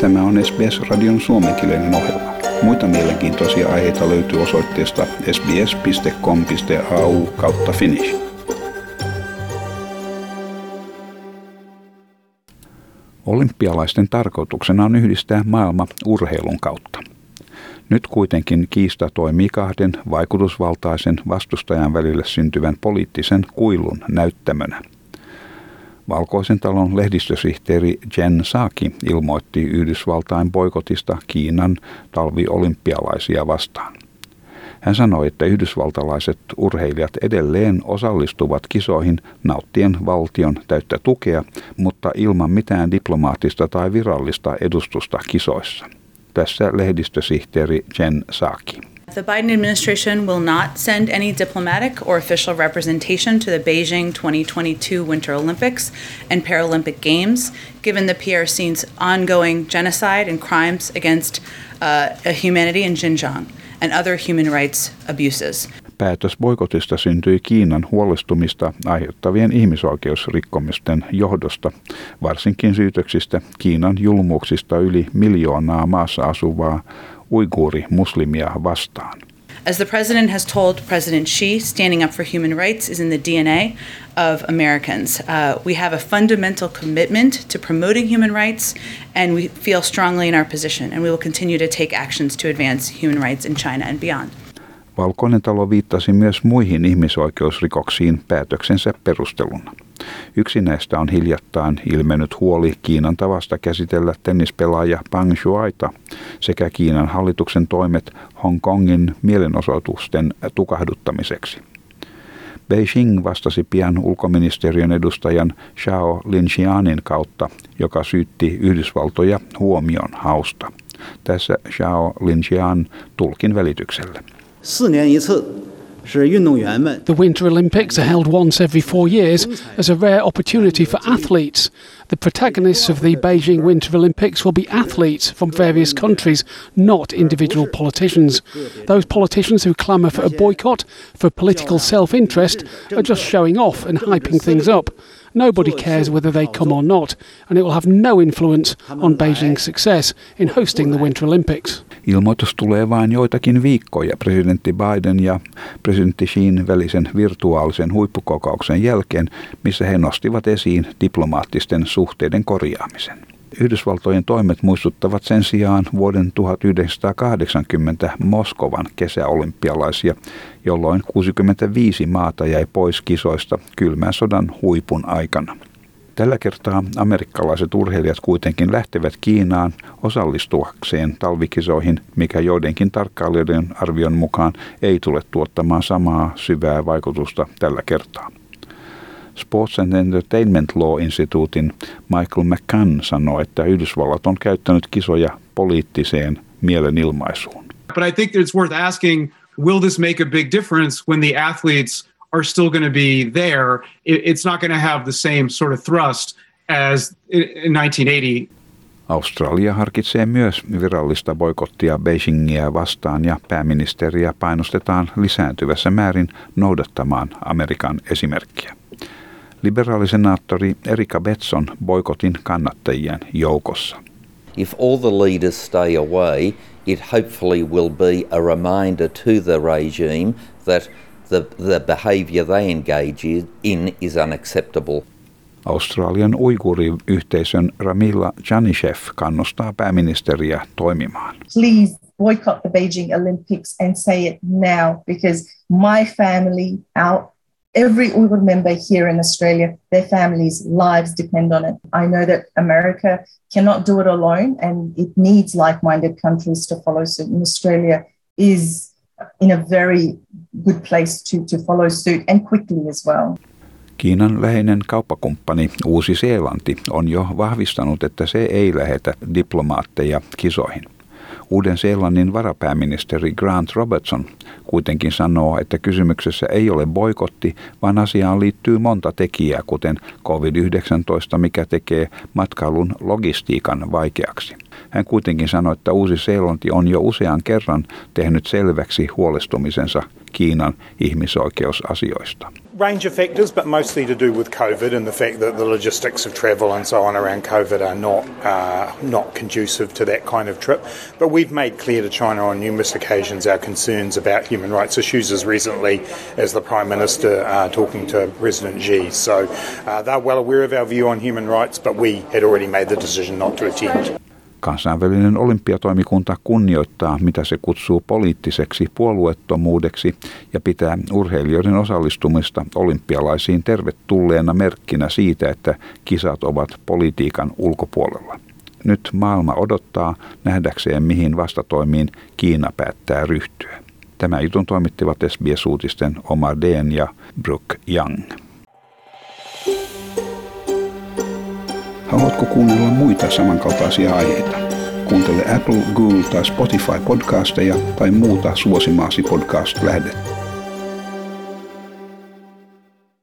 Tämä on SBS-radion suomenkielinen ohjelma. Muita mielenkiintoisia aiheita löytyy osoitteesta sbs.com.au kautta finnish. Olympialaisten tarkoituksena on yhdistää maailma urheilun kautta. Nyt kuitenkin kiista toimii kahden vaikutusvaltaisen vastustajan välille syntyvän poliittisen kuilun näyttämönä. Valkoisen talon lehdistösihteeri Jen Saki ilmoitti Yhdysvaltain boikotista Kiinan talviolympialaisia vastaan. Hän sanoi, että yhdysvaltalaiset urheilijat edelleen osallistuvat kisoihin nauttien valtion täyttä tukea, mutta ilman mitään diplomaattista tai virallista edustusta kisoissa. Tässä lehdistösihteeri Jen Saki. The Biden administration will not send any diplomatic or official representation to the Beijing 2022 Winter Olympics and Paralympic Games, given the PRC's ongoing genocide and crimes against uh, humanity in Xinjiang and other human rights abuses. Päätös boikotista syntyi Kiinan huolestumista aiheuttavien ihmisoikeusrikkomisten johdosta, varsinkin syytöksistä Kiinan julmuuksista yli miljoonaa maassa asuvaa uiguuri-muslimia vastaan. As the president has told President Xi, standing up for human rights is in the DNA of Americans. Uh, we have a fundamental commitment to promoting human rights, and we feel strongly in our position, and we will continue to take actions to advance human rights in China and beyond. Valkoinen talo viittasi myös muihin ihmisoikeusrikoksiin päätöksensä perusteluna. Yksi näistä on hiljattain ilmennyt huoli Kiinan tavasta käsitellä tennispelaaja Pang Shuaita sekä Kiinan hallituksen toimet Hongkongin mielenosoitusten tukahduttamiseksi. Beijing vastasi pian ulkoministeriön edustajan Xiao Linxianin kautta, joka syytti Yhdysvaltoja huomion hausta. Tässä Xiao Linxian tulkin välityksellä. The Winter Olympics are held once every four years as a rare opportunity for athletes. The protagonists of the Beijing Winter Olympics will be athletes from various countries, not individual politicians. Those politicians who clamour for a boycott, for political self interest, are just showing off and hyping things up. Nobody cares whether they come or not, and it will have no influence on Beijing's success in hosting the Winter Olympics. Ilmoitus tulee vain joitakin viikkoja presidentti Biden ja presidentti Xin välisen virtuaalisen huippukokouksen jälkeen, missä he nostivat esiin diplomaattisten suhteiden korjaamisen. Yhdysvaltojen toimet muistuttavat sen sijaan vuoden 1980 Moskovan kesäolympialaisia, jolloin 65 maata jäi pois kisoista kylmän sodan huipun aikana. Tällä kertaa amerikkalaiset urheilijat kuitenkin lähtevät Kiinaan osallistuakseen talvikisoihin, mikä joidenkin tarkkailijoiden arvion mukaan ei tule tuottamaan samaa syvää vaikutusta tällä kertaa. Sports and Entertainment Law-instituutin Michael McCann sanoi, että Yhdysvallat on käyttänyt kisoja poliittiseen mielenilmaisuun. But I think it's worth asking, will this make a big difference when the athletes are still going to be there? It's not going to have the same sort of thrust as in 1980. Australia harkitsee myös virallista boikottia Beijingiä vastaan ja pääministeriä painostetaan lisääntyvässä määrin noudattamaan Amerikan esimerkkiä liberaalisenaattori Erika Betson boikotin kannattajien joukossa. If all the leaders stay away, it hopefully will be a reminder to the regime that the, the behaviour they engage in is unacceptable. Australian uiguuriyhteisön Ramilla Janishev kannustaa pääministeriä toimimaan. Please boycott the Beijing Olympics and say it now because my family, our every Uyghur member here in Australia, their families' lives depend on it. I know that America cannot do it alone and it needs like minded countries to follow suit. And Australia is in a very good place to, to follow suit and quickly as well. Kiinan läheinen kauppakumppani Uusi-Seelanti on jo vahvistanut, että se ei lähetä diplomaatteja kisoihin. Uuden-Seelannin varapääministeri Grant Robertson kuitenkin sanoo, että kysymyksessä ei ole boikotti, vaan asiaan liittyy monta tekijää, kuten COVID-19, mikä tekee matkailun logistiikan vaikeaksi. Hän kuitenkin sanoi, että Uusi-Seelanti on jo usean kerran tehnyt selväksi huolestumisensa Kiinan ihmisoikeusasioista. range of factors, but mostly to do with COVID and the fact that the logistics of travel and so on around COVID are not uh, not conducive to that kind of trip. But we've made clear to China on numerous occasions our concerns about human rights issues as recently as the Prime Minister uh, talking to President Xi. So uh, they're well aware of our view on human rights, but we had already made the decision not to attend. Kansainvälinen olympiatoimikunta kunnioittaa, mitä se kutsuu poliittiseksi puolueettomuudeksi ja pitää urheilijoiden osallistumista olympialaisiin tervetulleena merkkinä siitä, että kisat ovat politiikan ulkopuolella. Nyt maailma odottaa nähdäkseen, mihin vastatoimiin Kiina päättää ryhtyä. Tämä jutun toimittivat SBS-uutisten Omar Deen ja Brooke Young. Haluatko kuunnella muita samankaltaisia aiheita? Kuuntele Apple, Google tai Spotify podcasteja tai muuta suosimaasi podcast-lähdettä.